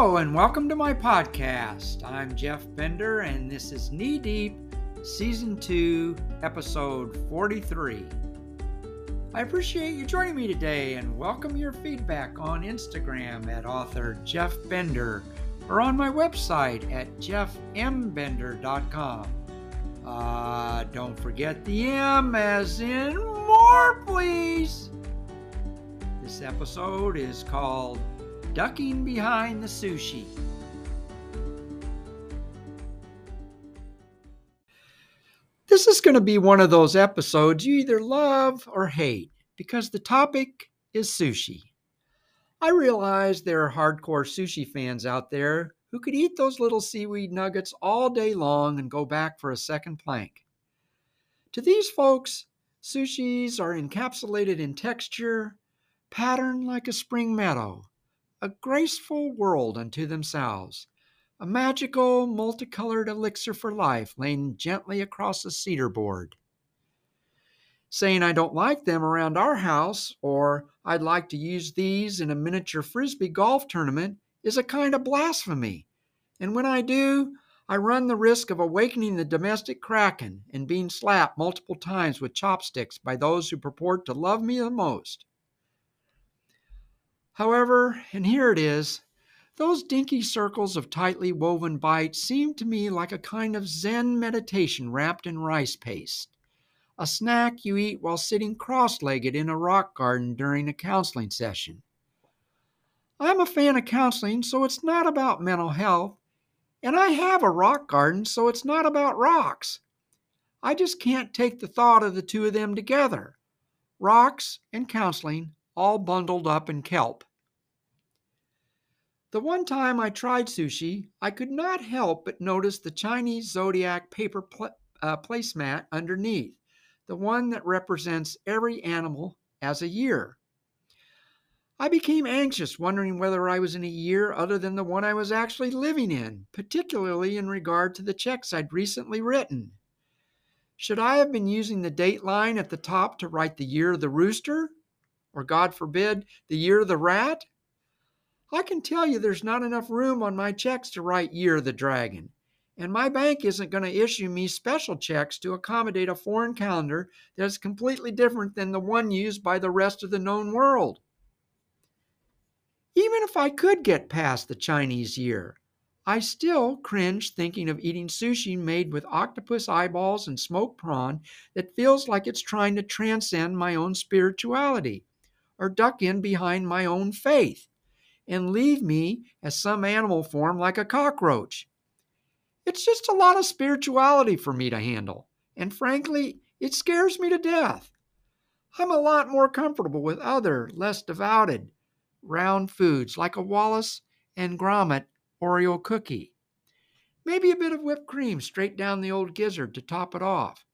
Hello, and welcome to my podcast. I'm Jeff Bender, and this is Knee Deep, Season 2, Episode 43. I appreciate you joining me today and welcome your feedback on Instagram at author Jeff Bender or on my website at jeffmbender.com. Uh, don't forget the M as in more, please. This episode is called Ducking Behind the Sushi. This is going to be one of those episodes you either love or hate because the topic is sushi. I realize there are hardcore sushi fans out there who could eat those little seaweed nuggets all day long and go back for a second plank. To these folks, sushis are encapsulated in texture, pattern like a spring meadow, a graceful world unto themselves, a magical, multicolored elixir for life laying gently across a cedar board. Saying I don't like them around our house or I'd like to use these in a miniature frisbee golf tournament is a kind of blasphemy. And when I do, I run the risk of awakening the domestic kraken and being slapped multiple times with chopsticks by those who purport to love me the most. However, and here it is, those dinky circles of tightly woven bites seem to me like a kind of Zen meditation wrapped in rice paste, a snack you eat while sitting cross legged in a rock garden during a counseling session. I'm a fan of counseling, so it's not about mental health, and I have a rock garden, so it's not about rocks. I just can't take the thought of the two of them together rocks and counseling all bundled up in kelp. The one time I tried sushi, I could not help but notice the Chinese zodiac paper pl- uh, placemat underneath, the one that represents every animal as a year. I became anxious, wondering whether I was in a year other than the one I was actually living in, particularly in regard to the checks I'd recently written. Should I have been using the date line at the top to write the year of the rooster? Or, God forbid, the year of the rat? I can tell you there's not enough room on my checks to write Year of the Dragon. And my bank isn't going to issue me special checks to accommodate a foreign calendar that is completely different than the one used by the rest of the known world. Even if I could get past the Chinese year, I still cringe thinking of eating sushi made with octopus eyeballs and smoked prawn that feels like it's trying to transcend my own spirituality or duck in behind my own faith and leave me as some animal form like a cockroach. It's just a lot of spirituality for me to handle, and frankly, it scares me to death. I'm a lot more comfortable with other, less devoted, round foods like a Wallace and Gromit Oreo cookie. Maybe a bit of whipped cream straight down the old gizzard to top it off.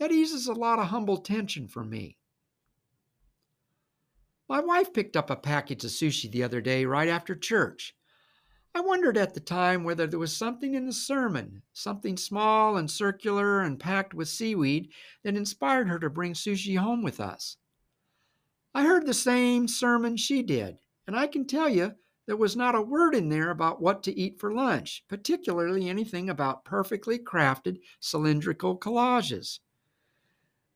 That eases a lot of humble tension for me. My wife picked up a package of sushi the other day right after church. I wondered at the time whether there was something in the sermon, something small and circular and packed with seaweed, that inspired her to bring sushi home with us. I heard the same sermon she did, and I can tell you there was not a word in there about what to eat for lunch, particularly anything about perfectly crafted cylindrical collages.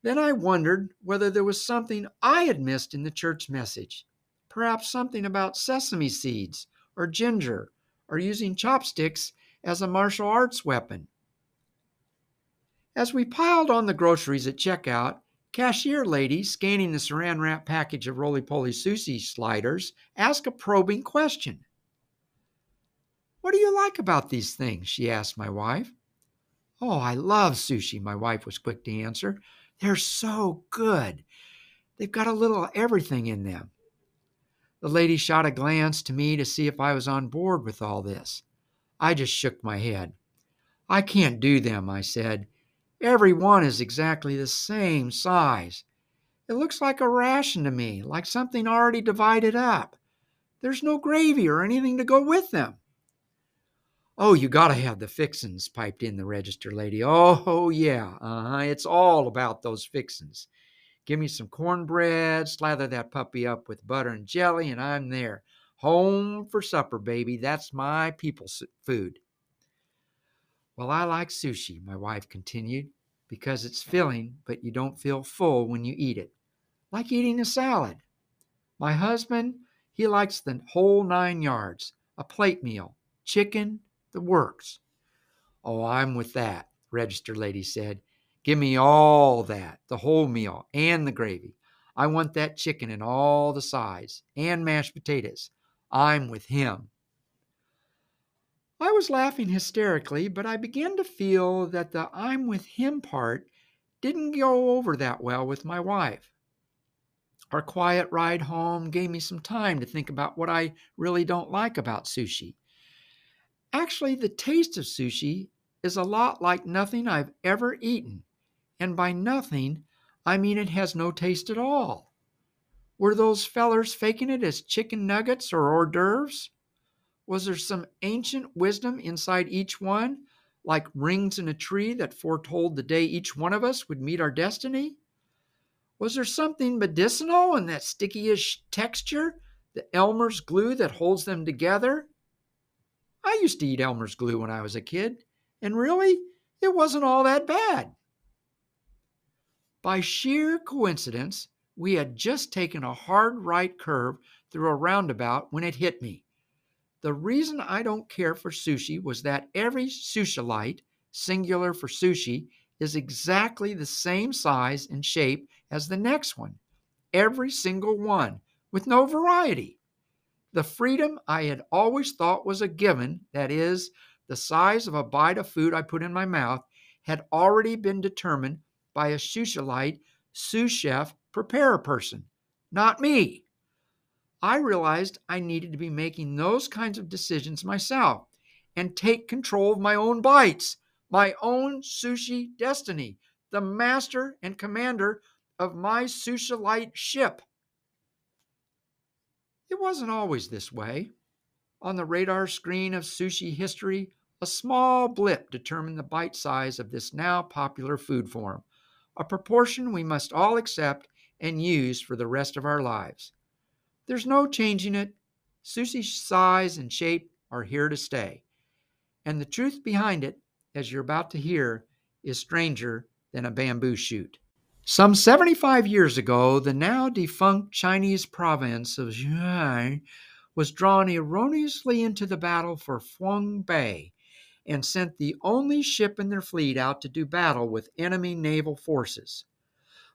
Then I wondered whether there was something I had missed in the church message. Perhaps something about sesame seeds or ginger or using chopsticks as a martial arts weapon. As we piled on the groceries at checkout, cashier lady scanning the saran wrap package of roly poly sushi sliders asked a probing question. What do you like about these things? she asked my wife. Oh, I love sushi, my wife was quick to answer. They're so good. They've got a little everything in them. The lady shot a glance to me to see if I was on board with all this. I just shook my head. I can't do them, I said. Every one is exactly the same size. It looks like a ration to me, like something already divided up. There's no gravy or anything to go with them. Oh, you got to have the fixins, piped in the register lady. Oh, yeah, uh-huh. It's all about those fixins. Give me some cornbread, slather that puppy up with butter and jelly, and I'm there. Home for supper, baby. That's my people's food. Well, I like sushi, my wife continued, because it's filling, but you don't feel full when you eat it, like eating a salad. My husband, he likes the whole nine yards a plate meal, chicken, the works. Oh, I'm with that, register lady said. Give me all that, the whole meal and the gravy. I want that chicken and all the sides and mashed potatoes. I'm with him. I was laughing hysterically, but I began to feel that the I'm with him part didn't go over that well with my wife. Our quiet ride home gave me some time to think about what I really don't like about sushi. Actually, the taste of sushi is a lot like nothing I've ever eaten. And by nothing, I mean it has no taste at all. Were those fellers faking it as chicken nuggets or hors d'oeuvres? Was there some ancient wisdom inside each one, like rings in a tree that foretold the day each one of us would meet our destiny? Was there something medicinal in that sticky-ish texture, the Elmer's glue that holds them together? I used to eat Elmer's glue when I was a kid, and really, it wasn't all that bad. By sheer coincidence, we had just taken a hard right curve through a roundabout when it hit me. The reason I don't care for sushi was that every sushiite, singular for sushi, is exactly the same size and shape as the next one. Every single one, with no variety. The freedom I had always thought was a given, that is, the size of a bite of food I put in my mouth, had already been determined by a sushiite sous chef preparer person, not me. I realized I needed to be making those kinds of decisions myself and take control of my own bites, my own sushi destiny, the master and commander of my Sushiite ship. It wasn't always this way. On the radar screen of sushi history, a small blip determined the bite size of this now popular food form, a proportion we must all accept and use for the rest of our lives. There's no changing it. Sushi size and shape are here to stay. And the truth behind it, as you're about to hear, is stranger than a bamboo shoot. Some 75 years ago, the now defunct Chinese province of Zhuhai was drawn erroneously into the battle for Feng Bay and sent the only ship in their fleet out to do battle with enemy naval forces.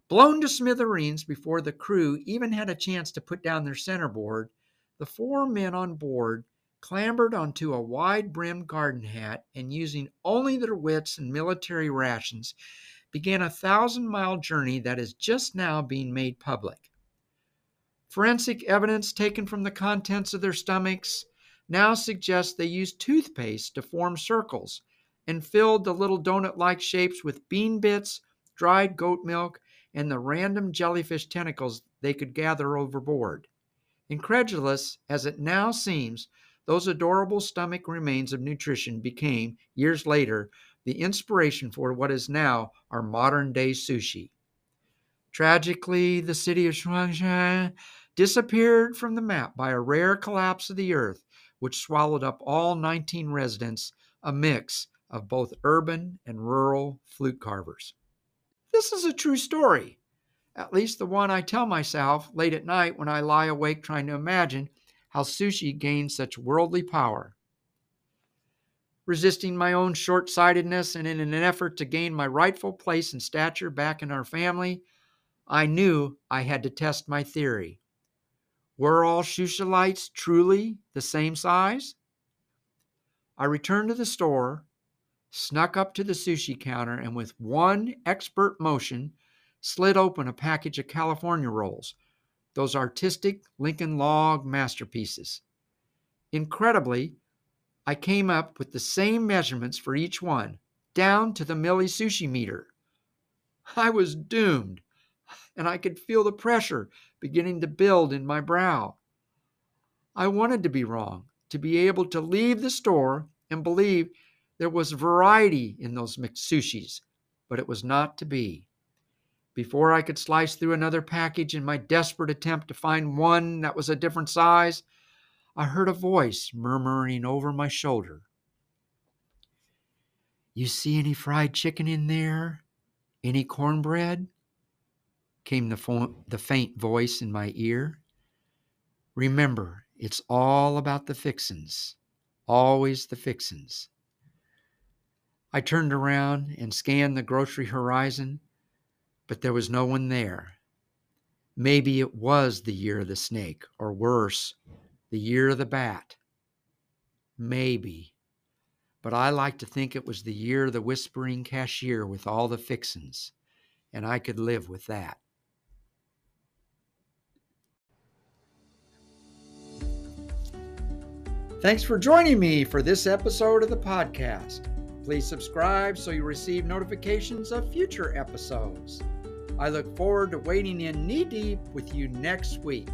Blown to smithereens before the crew even had a chance to put down their centerboard, the four men on board clambered onto a wide brimmed garden hat and, using only their wits and military rations, began a thousand mile journey that is just now being made public. Forensic evidence taken from the contents of their stomachs now suggests they used toothpaste to form circles and filled the little donut like shapes with bean bits, dried goat milk, and the random jellyfish tentacles they could gather overboard. Incredulous as it now seems, those adorable stomach remains of nutrition became, years later, the inspiration for what is now our modern day sushi. Tragically, the city of Shuangshan disappeared from the map by a rare collapse of the earth, which swallowed up all 19 residents, a mix of both urban and rural flute carvers. This is a true story, at least the one I tell myself late at night when I lie awake trying to imagine how sushi gained such worldly power resisting my own short sightedness and in an effort to gain my rightful place and stature back in our family, I knew I had to test my theory. Were all Shushalites truly the same size? I returned to the store, snuck up to the sushi counter, and with one expert motion, slid open a package of California rolls, those artistic Lincoln log masterpieces. Incredibly, I came up with the same measurements for each one, down to the milli sushi meter. I was doomed, and I could feel the pressure beginning to build in my brow. I wanted to be wrong, to be able to leave the store and believe there was variety in those mixed sushis, but it was not to be. Before I could slice through another package in my desperate attempt to find one that was a different size, I heard a voice murmuring over my shoulder. You see any fried chicken in there? Any cornbread? came the, fo- the faint voice in my ear. Remember, it's all about the fixins, always the fixins. I turned around and scanned the grocery horizon, but there was no one there. Maybe it was the year of the snake, or worse, the year of the bat. Maybe. But I like to think it was the year of the whispering cashier with all the fixins, and I could live with that. Thanks for joining me for this episode of the podcast. Please subscribe so you receive notifications of future episodes. I look forward to wading in knee deep with you next week.